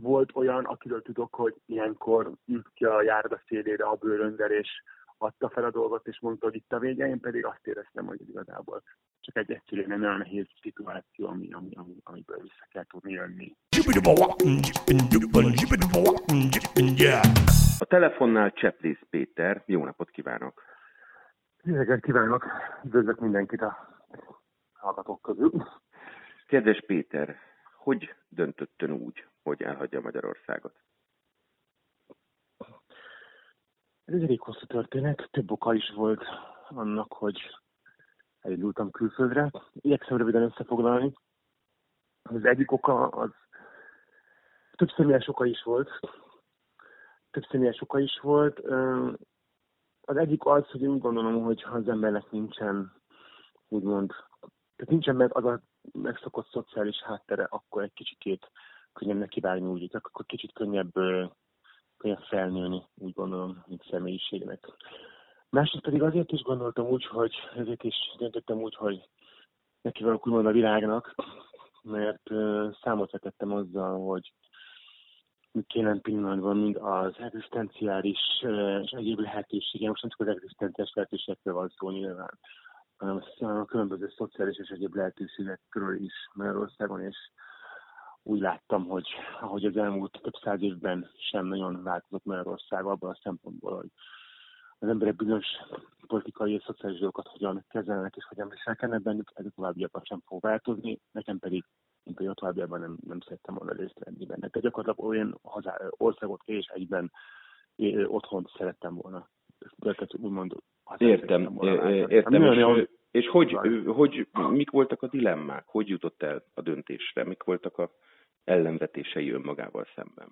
volt olyan, akiről tudok, hogy ilyenkor ült ki a járda szélére a bőröndel, és adta fel a dolgot, és mondta, hogy itt a vége, én pedig azt éreztem, hogy igazából csak egy egyszerűen egy nagyon nehéz szituáció, ami, ami, ami, amiből vissza kell tudni jönni. A telefonnál Cseplész Péter, jó napot kívánok! Jó reggelt kívánok! Üdvözlök mindenkit a hallgatók közül. Kedves Péter, hogy döntöttön úgy, hogy elhagyja Magyarországot? Ez egy elég hosszú történet, több oka is volt annak, hogy elindultam külföldre. Igyekszem röviden összefoglalni. Az egyik oka az több személyes oka is volt. Több személyes oka is volt. Az egyik az, hogy én úgy gondolom, hogy ha az embernek nincsen, úgymond, tehát nincsen meg az a megszokott szociális háttere, akkor egy kicsikét könnyebb nekivágni úgy, akkor kicsit könnyebb, könnyebb felnőni, úgy gondolom, mint személyiségnek. Másrészt pedig azért is gondoltam úgy, hogy ezért is döntöttem úgy, hogy neki valaki úgymond a világnak, mert számot vetettem azzal, hogy jelen pillanatban mind az egzisztenciális és egyéb lehetőségek, most nem csak az egzisztenciális lehetőségekről van szó nyilván, hanem a különböző szociális és egyéb lehetőségekről is Magyarországon, és úgy láttam, hogy ahogy az elmúlt több száz évben sem nagyon változott Magyarország abban a szempontból, hogy az emberek bizonyos politikai és szociális dolgokat hogyan kezelnek és hogyan viselkednek bennük, ez a továbbiakban sem fog változni, nekem pedig mint hogy a továbbiakban nem, nem szerettem volna részt venni benne. Tehát gyakorlatilag olyan hazá, országot és egyben otthon szerettem volna. Tehát úgymond Értem, volna értem. És, olyan, és hogy, hogy, mik voltak a dilemmák? Hogy jutott el a döntésre? Mik voltak a ellenvetései önmagával szemben?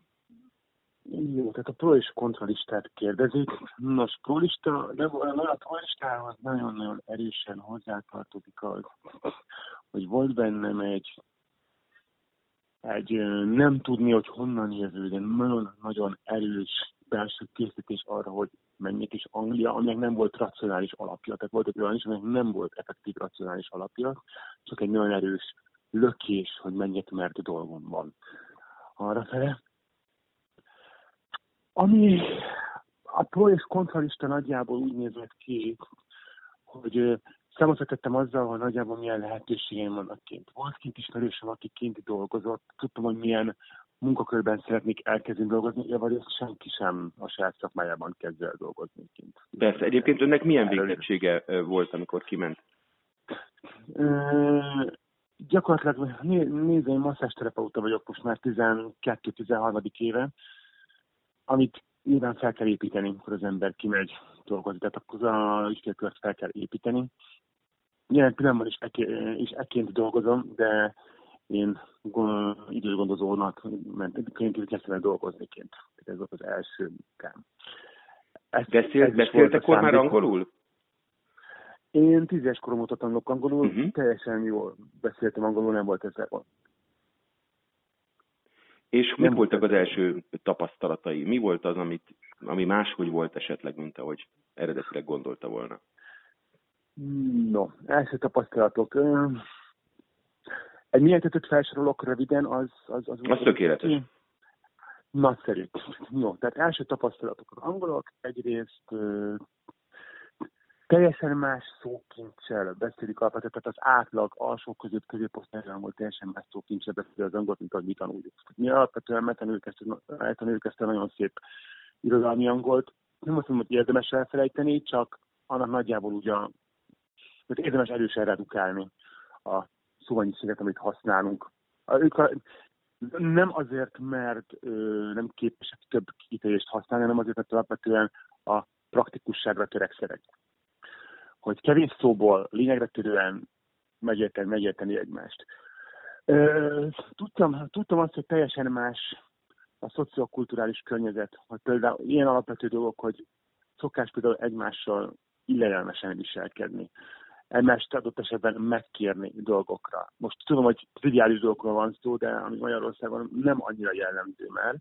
Jó, tehát a pro és kontralistát kérdezik. Nos, prolista, de a prolistához nagyon-nagyon erősen hozzátartozik az, hogy volt bennem egy, egy nem tudni, hogy honnan jövő, de nagyon-nagyon erős belső készítés arra, hogy menjek is Anglia, aminek nem volt racionális alapja. Tehát volt egy olyan is, aminek nem volt effektív racionális alapja, csak egy nagyon erős lökés, hogy menjek, mert dolgom van arra fele. Ami a pro és kontralista nagyjából úgy nézett ki, hogy számot vetettem azzal, hogy nagyjából milyen lehetőségeim vannak kint. Volt kint ismerősöm, aki kint dolgozott, tudtam, hogy milyen munkakörben szeretnék elkezdeni dolgozni, javarészt senki sem a saját szakmájában kezd el dolgozni kint. Persze, egyébként önnek milyen végzettsége volt, amikor kiment? Gyakorlatilag nézd, én masszásterapeuta vagyok most már 12-13. éve, amit nyilván fel kell építeni, amikor az ember kimegy dolgozni. Tehát akkor az ügyfélkört fel kell építeni. Jelen pillanatban is, eké, is ekként dolgozom, de én időgondozónak könyvként kezdtem el dolgozni ként. Ez volt az első munkám. Beszélt akkor már angolul? Én tízes korom óta tanulok angolul, uh-huh. teljesen jól beszéltem angolul, nem volt ezzel gond. És mi voltak az első tapasztalatai? Mi volt az, amit, ami máshogy volt esetleg, mint ahogy eredetileg gondolta volna? No, első tapasztalatok. Egy tetőt felsorolok röviden, az... Az, az, az tökéletes. Nagyszerű. Jó, tehát első tapasztalatok az angolok. Egyrészt teljesen más szókincsel beszélik alapvetően, tehát az átlag alsó között középosztályos angol teljesen más szókincsel beszéli az angolt, mint ahogy mi tanuljuk. Mi alapvetően megtanuljuk ezt a nagyon szép irodalmi angolt. Nem azt mondom, hogy érdemes elfelejteni, csak annak nagyjából a, hogy érdemes erősen redukálni a szóvannyiséget, amit használunk. Ők a, nem azért, mert ö, nem képesek több kifejezést használni, hanem azért, mert alapvetően a praktikusságra törekszenek hogy kevés szóból lényegre törően megérteni, megérteni egymást. Tudtam, tudtam azt, hogy teljesen más a szociokulturális környezet, hogy például ilyen alapvető dolgok, hogy szokás például egymással illedelmesen viselkedni, egymást adott esetben megkérni dolgokra. Most tudom, hogy triviális dolgokról van szó, de ami Magyarországon nem annyira jellemző már.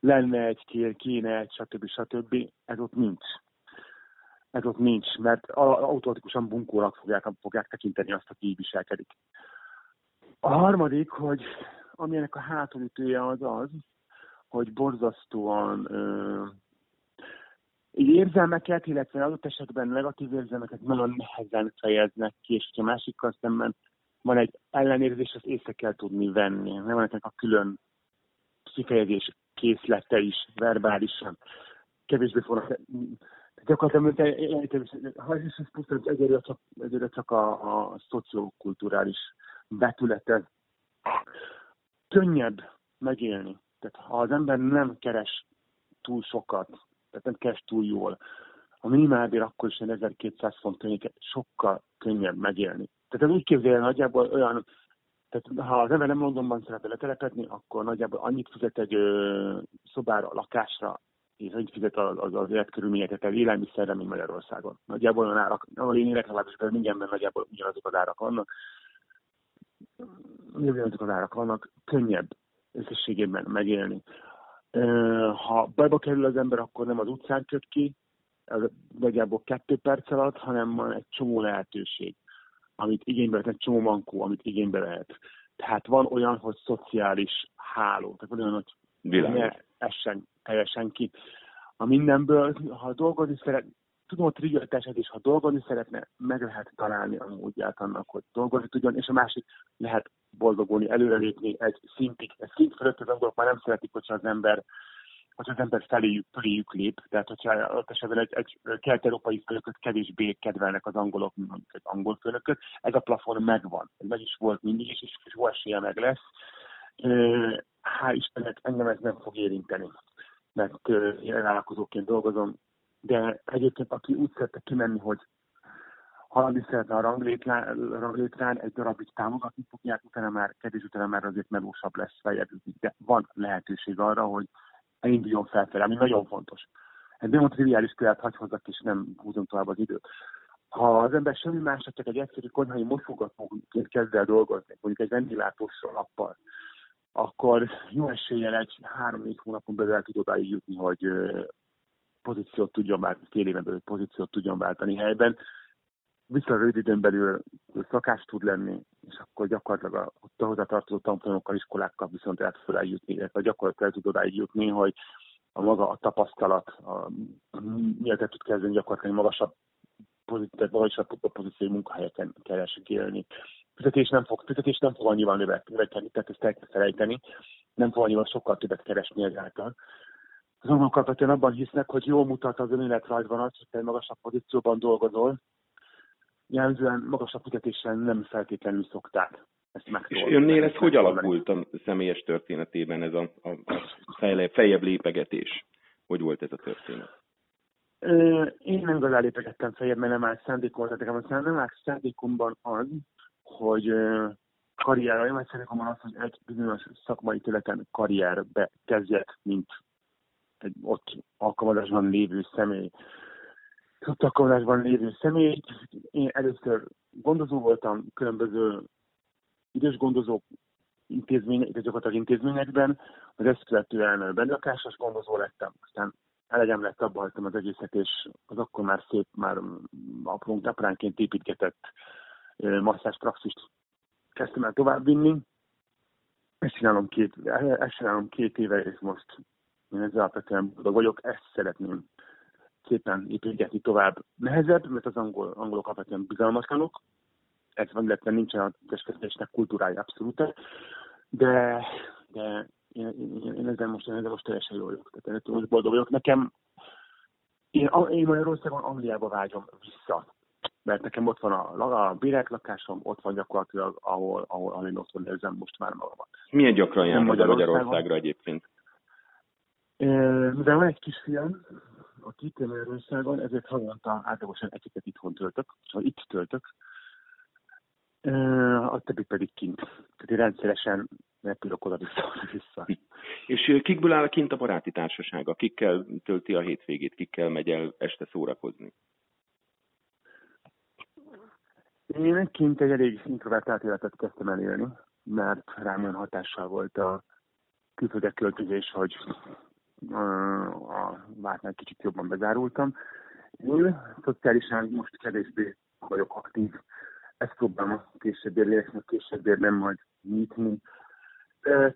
Lenne egy kér, kéne egy, stb. stb. Ez ott nincs ez ott nincs, mert automatikusan bunkónak fogják, fogják tekinteni azt, aki így viselkedik. A harmadik, hogy ami ennek a hátulütője az az, hogy borzasztóan ö, érzelmeket, illetve adott esetben negatív érzelmeket nagyon nehezen fejeznek ki, és ha másikkal szemben van egy ellenérzés, azt észre kell tudni venni. Nem van a külön kifejezés készlete is, verbálisan. Kevésbé fognak gyakorlatilag ez pusztán egyre csak, egyre csak a, a szociokulturális betülete. Könnyebb megélni. Tehát ha az ember nem keres túl sokat, tehát nem keres túl jól, a minimálbér akkor is 1200 font környéke sokkal könnyebb megélni. Tehát ez úgy képzeljen nagyjából olyan, tehát ha az ember nem Londonban szeretne letelepedni, akkor nagyjából annyit fizet egy ö, szobára, lakásra, és annyit fizet az, az, az életkörülményeket el élelmiszerre, mint Magyarországon. Nagyjából olyan árak, ahol én élek, legalábbis mindenben nagyjából ugyanazok az árak vannak. Ugyanazok az árak vannak, könnyebb összességében megélni. Ha bajba kerül az ember, akkor nem az utcán köt ki, nagyjából kettő perc alatt, hanem van egy csomó lehetőség, amit igénybe lehet, egy csomó mankó, amit igénybe lehet. Tehát van olyan, hogy szociális háló, tehát van olyan, hogy Világos. ne essen teljesen ki. A mindenből, ha dolgozni szeret, tudom, hogy triggertesed is, ha dolgozni szeretne, meg lehet találni a módját annak, hogy dolgozni tudjon, és a másik lehet boldogulni, előrelépni egy szintig. Egy szint fölött az angolok már nem szeretik, hogyha az ember hogy az ember feléjük, feléjük lép. Tehát, hogyha ott esetben egy, egy kelet-európai főnököt kevésbé kedvelnek az angolok, mint egy angol főnököt, ez a plafon megvan. Ez meg is volt mindig, és, és jó esélye meg lesz. Hál' Istennek engem ez nem fog érinteni, mert én vállalkozóként dolgozom, de egyébként aki úgy szerte kimenni, hogy haladni szeretne a ranglétrán, ranglétrán egy darabig támogatni fogják, utána már, kevés utána már azért melósabb lesz feljebb, de van lehetőség arra, hogy elinduljon felfelé, ami nagyon fontos. Egy nagyon triviális példát hagy hozzak, és nem húzom tovább az időt. Ha az ember semmi másra, csak egy egyszerű konyhai mosogatóként kezd el dolgozni, mondjuk egy ventilátós lappal, akkor jó eséllyel egy három-négy hónapon belül el tud odáig jutni, hogy pozíciót tudjon váltani, fél éven belül pozíciót tudjon váltani helyben. Viszont rövid időn belül szakás tud lenni, és akkor gyakorlatilag a, a hozzá tartozó tanfolyamokkkal, iskolákkal viszont el tud eljutni, illetve gyakorlatilag el tud odáig jutni, hogy a maga a tapasztalat, a, miért tud kezdeni gyakorlatilag magasabb pozíciót, magasabb pozíciói munkahelyeken keresgélni fizetés nem fog, fizetés nem fog annyival növekedni, tehát ezt el kell felejteni, nem fog annyival sokkal többet keresni ezáltal. Az angolok alapvetően abban hisznek, hogy jól mutat az önéletrajzban az, hogy te egy magasabb pozícióban dolgozol, jellemzően magasabb fizetéssel nem feltétlenül szokták ezt megtolni. És önnél ez hogy alakult a személyes történetében ez a, a, a feljebb lépegetés? Hogy volt ez a történet? Én nem igazán lépegettem feljebb, mert nem állt szándékomban, tehát nekem nem állt szándékomban az, hogy karrier, én egyszerűen az, hogy egy bizonyos szakmai területen karrierbe kezdjek, mint egy ott alkalmazásban lévő személy. Ott alkalmazásban lévő személy. Én először gondozó voltam különböző idős gondozó intézmények, gyakorlatilag intézményekben, az ezt követően benlakásos gondozó lettem, aztán elegem lett, abba hagytam az egészet, és az akkor már szép, már apró apránként építgetett masszás praxist kezdtem el továbbvinni. Ezt csinálom két, ezt csinálom két éve, és most én ezzel alapvetően boldog vagyok, ezt szeretném szépen építgetni tovább. Nehezebb, mert az angol, angolok alapvetően bizalmatlanok, ez van, illetve nincsen a testkezelésnek kultúrája abszolút, de, de én, én, én, ezzel most, én ezzel most teljesen jól vagyok. Tehát most boldog vagyok. Nekem, én, én Magyarországon Angliába vágyom vissza mert nekem ott van a, a bérelt lakásom, ott van gyakorlatilag, ahol, ahol, ahol én otthon érzem most már magamat. Milyen gyakran jár Magyarországra, Magyarországra egyébként? Mivel van egy kisfiam, a itt Magyarországon, ezért havonta átlagosan egy itthon töltök, vagy itt töltök, a többi pedig kint. Tehát én rendszeresen repülök oda-vissza. És kikből áll kint a baráti társasága? Kikkel tölti a hétvégét? Kikkel megy el este szórakozni? Én kint egy elég introvertált életet kezdtem el mert rám olyan hatással volt a külföldek költözés, hogy a, vártnál kicsit jobban bezárultam. Én szociálisan most kevésbé vagyok aktív. Ezt próbálom a később érni, később nem majd nyitni.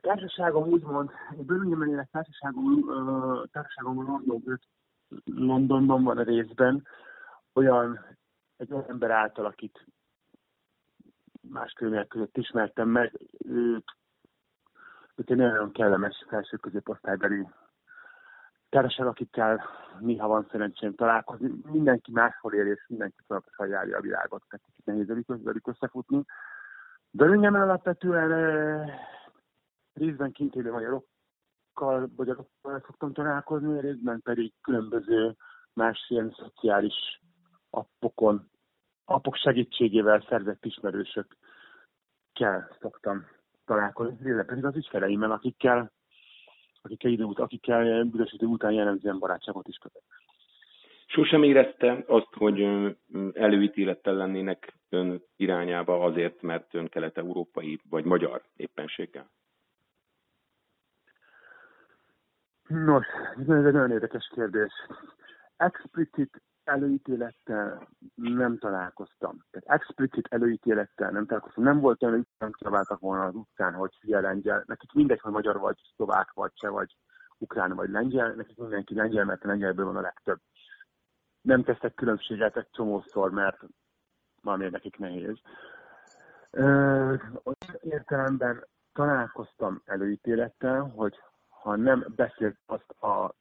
Társaságom úgymond, Birminghamben élek társaságom, társaságom London, Londonban van a részben, olyan egy olyan ember által, akit más körülmények között ismertem meg, őt, őt egy nagyon kellemes felső középosztálybeli társaság, akikkel néha van szerencsém találkozni. Mindenki máshol él, és mindenki folyamatosan járja a világot, tehát kicsit nehéz velük összefutni. De engem alapvetően részben kint élő magyarokkal, magyarokkal szoktam találkozni, részben pedig különböző más ilyen szociális appokon, appok segítségével szerzett ismerősökkel szoktam találkozni, illetve pedig az ügyfeleimmel, akikkel, akikkel idő, akikkel bizonyos idő után jellemzően barátságot is kötök. Sosem érezte azt, hogy előítélettel lennének ön irányába azért, mert ön kelet-európai vagy magyar éppenséggel? Nos, ez egy nagyon érdekes kérdés. Explicit előítélettel nem találkoztam. Tehát explicit előítélettel nem találkoztam. Nem volt olyan, hogy nem találtak volna az utcán, hogy fia lengyel. Nekik mindegy, hogy magyar vagy, szlovák vagy, se vagy, ukrán vagy lengyel. Nekik mindenki lengyel, mert a lengyelből van a legtöbb. Nem teszek különbséget egy csomószor, mert valamiért nekik nehéz. Ö, értelemben találkoztam előítélettel, hogy ha nem beszélt azt a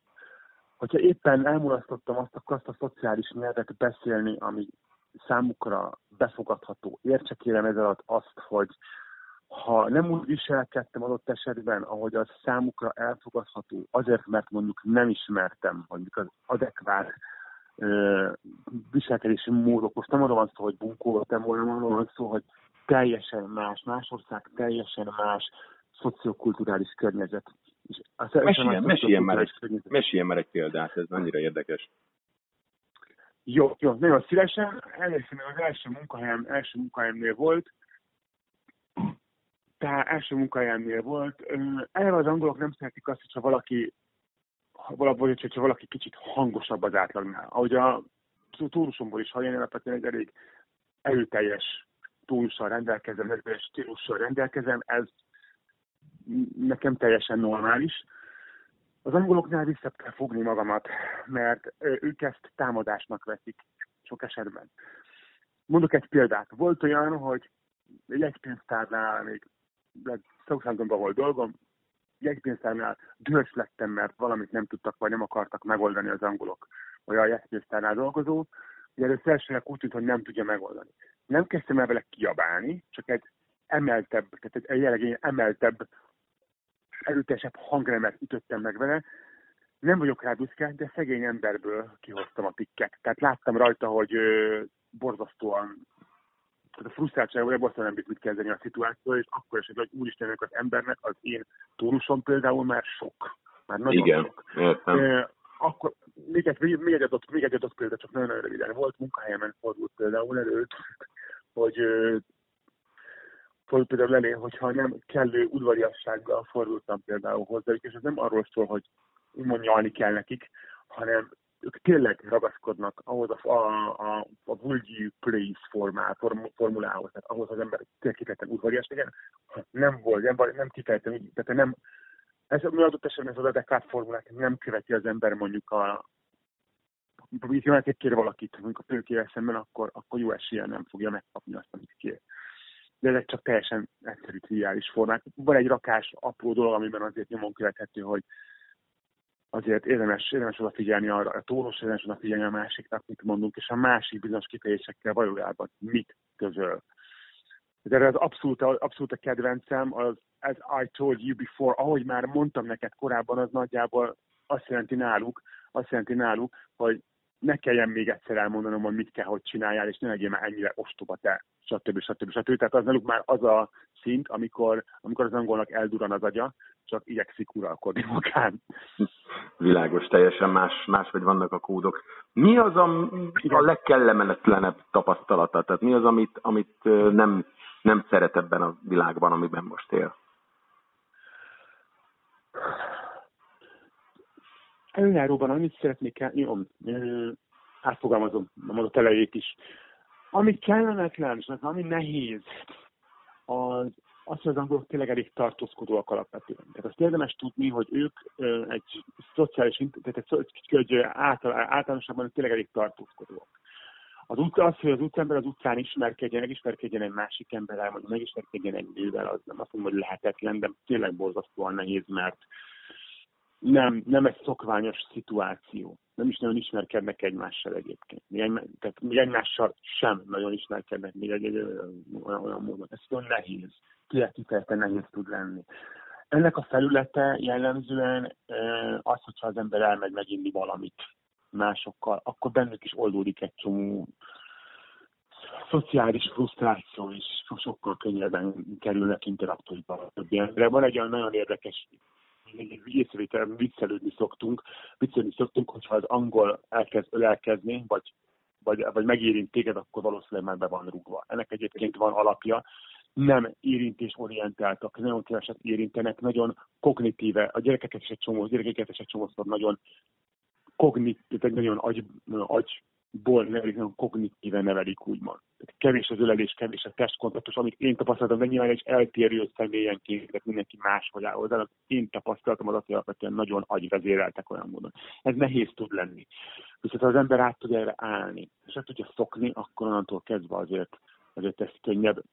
hogyha éppen elmulasztottam azt, akkor azt a szociális nyelvet beszélni, ami számukra befogadható. Értse kérem ez alatt azt, hogy ha nem úgy viselkedtem adott esetben, ahogy az számukra elfogadható, azért, mert mondjuk nem ismertem mondjuk az adekvát ö, viselkedési módok. Most nem arról van szó, hogy bunkóvoltam volna, arról van szó, hogy teljesen más, más ország teljesen más szociokulturális környezet Meséljen, meséljen, már egy, meséljen már egy példát, ez annyira érdekes. Jó, jó, nagyon szívesen. Először az első munkahelyem, első munkahelyemnél volt, tehát első munkahelyemnél volt. Eleve az angolok nem szeretik azt, hogyha valaki valahogy, hogyha valaki kicsit hangosabb az átlagnál. Ahogy a túlusomból is hallani, alapvetően egy elég erőteljes túlussal rendelkezem, erőteljes stílussal rendelkezem, ez nekem teljesen normális. Az angoloknál vissza kell fogni magamat, mert ők ezt támadásnak veszik sok esetben. Mondok egy példát. Volt olyan, hogy egy jegypénztárnál, még Southamptonban volt dolgom, jegypénztárnál dühös lettem, mert valamit nem tudtak, vagy nem akartak megoldani az angolok, vagy a jegypénztárnál dolgozó. Ugye először elsőnek úgy tűnt, hogy nem tudja megoldani. Nem kezdtem el vele kiabálni, csak egy emeltebb, tehát egy jelenleg emeltebb erőteljesebb hangnemet ütöttem meg vele. Nem vagyok rá büszke, de szegény emberből kihoztam a pikket. Tehát láttam rajta, hogy ö, borzasztóan a frusztráltság, vagy borzasztóan nem mit kezdeni a szituációval, és akkor is, hogy úristen az embernek, az én tónusom például már sok. Már nagyon Igen, sok. Értem. akkor még egy, még egy adott, még egy adott példa, csak nagyon-nagyon röviden. Volt munkahelyemen fordult például előtt, hogy fordult például elé, hogyha nem kellő udvariassággal fordultam például hozzájuk, és ez nem arról szól, hogy úgymond nyalni kell nekik, hanem ők tényleg ragaszkodnak ahhoz a, a, a, a would you please formál, form, formulához, tehát ahhoz az ember tényleg kifejezetten udvarias legyen. Nem volt, nem, nem kifejezetten, tehát nem, ez mi adott esetben ez az adekvát formulát nem követi az ember mondjuk a ha kér valakit, mondjuk a főkével szemben, akkor, akkor jó eséllyel nem fogja megkapni azt, amit kér de ezek csak teljesen egyszerű, triviális formák. Van egy rakás apró dolog, amiben azért nyomon követhető, hogy azért érdemes, érdemes odafigyelni arra, a tónus érdemes odafigyelni a másiknak, mit mondunk, és a másik bizonyos kifejezésekkel valójában mit közöl. De erre az abszolút, abszolút a kedvencem, az as I told you before, ahogy már mondtam neked korábban, az nagyjából azt jelenti náluk, azt jelenti náluk, hogy ne kelljen még egyszer elmondanom, hogy mit kell, hogy csináljál, és ne legyél már ennyire ostoba te, stb. stb. stb. Tehát az náluk már az a szint, amikor, amikor az angolnak elduran az agya, csak igyekszik uralkodni magán. Világos, teljesen más, más vagy vannak a kódok. Mi az a, a legkellemetlenebb tapasztalata? Tehát mi az, amit, amit nem, nem szeret ebben a világban, amiben most él? Előjáróban annyit szeretnék jó, átfogalmazom a mondat elejét is. Ami kellemetlen, és ami nehéz, az azt, hogy az angolok tényleg elég tartózkodóak alapvetően. Tehát azt érdemes tudni, hogy ők egy szociális, tehát egy, egy által, általánosabban tényleg elég tartózkodóak. Az, utca, az, hogy az utcámber az utcán ismerkedjen, megismerkedjen egy másik emberrel, vagy megismerkedjen egy nővel, az nem azt mondom, hogy lehetetlen, de tényleg borzasztóan nehéz, mert nem, nem egy szokványos szituáció. Nem is nagyon ismerkednek egymással egyébként. Még egy, tehát még egymással sem nagyon ismerkednek még egy, egy, olyan, olyan módon. Ez nagyon nehéz. Kifejezetten nehéz tud lenni. Ennek a felülete jellemzően az, hogyha az ember elmegy meginni valamit másokkal, akkor bennük is oldódik egy csomó szociális frusztráció is sokkal könnyebben kerülnek interaktusba a többi emberre. Van egy olyan nagyon érdekes észrevétel, viccelődni szoktunk, viccelődni szoktunk, hogyha az angol elkezd ölelkezni, vagy, vagy, vagy megérint téged, akkor valószínűleg már be van rúgva. Ennek egyébként van alapja, nem érintésorientáltak, nagyon keveset érintenek, nagyon kognitíve, a gyerekeket is egy csomó, gyerekeket is egy csomószor nagyon kognitív, nagyon agy, agy ból nevelik, nagyon kognitíve nevelik, úgymond. Kevés az ölelés, kevés a testkontaktus, amit én tapasztaltam, de nyilván egy eltérő személyenként, tehát mindenki hogy áll hozzá. Én tapasztaltam az, hogy alapvetően nagyon agyvezéreltek olyan módon. Ez nehéz tud lenni. Viszont ha az ember át tud erre állni, és át tudja szokni, akkor onnantól kezdve azért, azért ez könnyebb.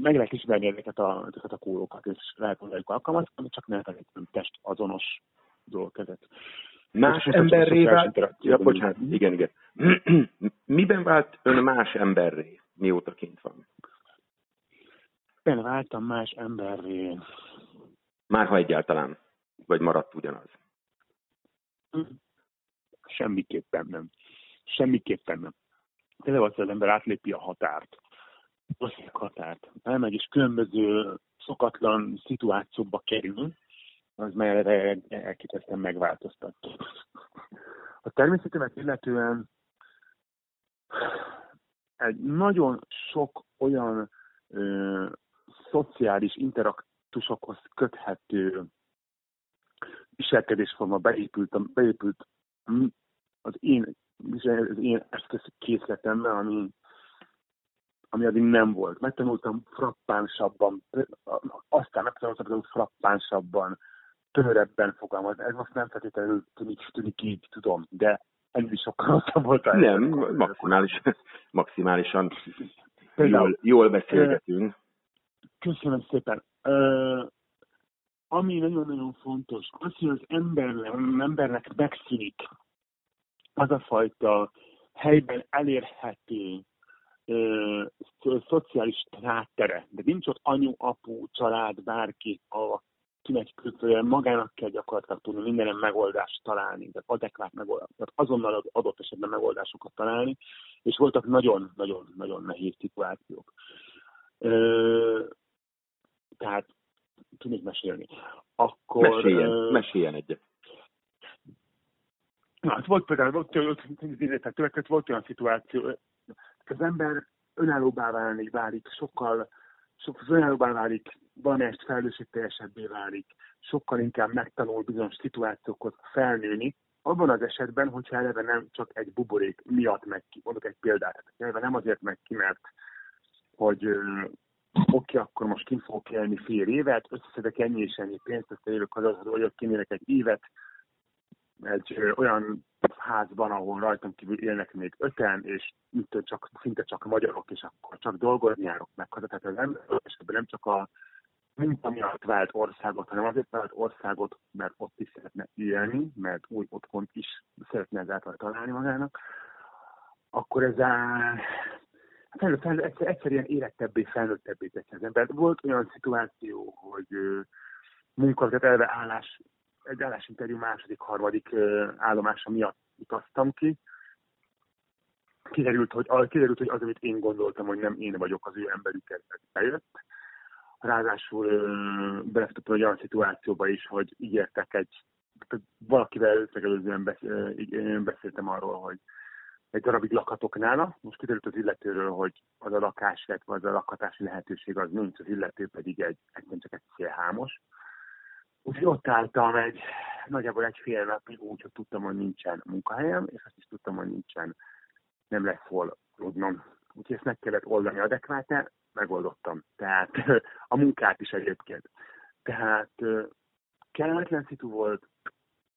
Meg lehet ismerni ezeket a, ezeket a kórokat, és lehet hozzájuk alkalmazni, csak ne test azonos dolgok ezek. Más emberré vált? Ja, bocsánat, igen, igen. Miben vált ön más emberré, mióta kint van? Ben váltam más emberré. Már ha egyáltalán, vagy maradt ugyanaz? Semmiképpen nem. Semmiképpen nem. Tényleg az, az ember átlépi a határt. Az határt. Elmegy, és különböző szokatlan szituációkba kerül, az már elképesztően megváltoztatta. A természetemet illetően egy nagyon sok olyan ö, szociális interaktusokhoz köthető viselkedésforma beépült, beépült az én, az én eszköz készletembe, ami, ami addig nem volt. Megtanultam frappánsabban, aztán megtanultam frappánsabban tömörebben fogalmaz. Ez most nem feltétlenül tűnik, tűnik így, tudom, de ennél is sokkal rosszabb volt. Nem, maximális, maximálisan jól, jól beszélgetünk. Köszönöm szépen. Ami nagyon-nagyon fontos, az, hogy az ember, embernek megszűnik az a fajta helyben elérhető ö, szociális háttere. De nincs ott anyu, apu, család, bárki, a kimegy külföldre, magának kell gyakorlatilag tudni mindenem megoldást találni, tehát adekvát megoldást, tehát azonnal adott esetben megoldásokat találni, és voltak nagyon-nagyon-nagyon nehéz szituációk. Ö, tehát tudnék mesélni. Akkor, meséljen, ö, meséljen egyet. Na, hát volt például, volt, volt, volt olyan szituáció, az ember önállóbbá válni válik, sokkal, sokkal önállóbbá válik valamelyest felelősségteljesebbé válik, sokkal inkább megtanul bizonyos szituációkhoz felnőni, abban az esetben, hogyha eleve nem csak egy buborék miatt megy ki. Mondok egy példát. Eleve nem azért megy ki, mert hogy oké, okay, akkor most kint fogok élni fél évet, összeszedek ennyi és ennyi pénzt, élök az, hogy kinélek egy évet, egy olyan házban, ahol rajtam kívül élnek még öten, és itt csak, szinte csak magyarok, és akkor csak dolgozni járok meg haza. Tehát az ember esetben nem csak a munka miatt vált országot, hanem azért vált országot, mert ott is szeretne élni, mert új otthont is szeretne ezáltal találni magának, akkor ez a fel, fel, egyszer, egyszerűen érettebbé, felnőttebbé teszi az ember. Volt olyan szituáció, hogy munkavizet elve állás, egy állásinterjú második, harmadik állomása miatt utaztam ki. Kiderült, hogy, kiderült, hogy az, amit én gondoltam, hogy nem én vagyok az ő emberük, ez bejött Ráadásul belefutottam egy olyan szituációba is, hogy ígértek egy, valakivel megelőzően beszéltem arról, hogy egy darabig lakhatok nála. Most kiderült az illetőről, hogy az a lakás, illetve az a lakhatási lehetőség az nincs, az illető pedig egy, egyszerűen csak egy szélhámos. Úgyhogy ott álltam egy, nagyjából egy fél napig úgy, hogy tudtam, hogy nincsen munkahelyem, és azt is tudtam, hogy nincsen, nem lesz hol tudnom. Úgyhogy ezt meg kellett oldani adekvátán megoldottam. Tehát a munkát is egyébként. Tehát kellemetlen szitu volt,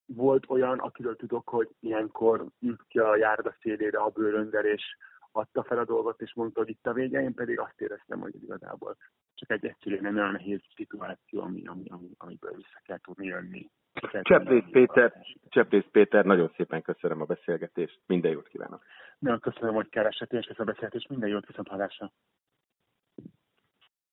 volt olyan, akiről tudok, hogy ilyenkor ült ki a járda szélére a bőröndel, és adta fel a dolgot, és mondta, hogy itt a vége, én pedig azt éreztem, hogy igazából csak egy egyszerűen nem olyan nehéz szituáció, ami, ami, ami, amiből vissza kell tudni jönni. Cseplész Péter, Cseplész Péter, nagyon szépen köszönöm a beszélgetést, minden jót kívánok. Nagyon köszönöm, hogy keresett, és ezt a beszélgetést, minden jót viszont hallásra.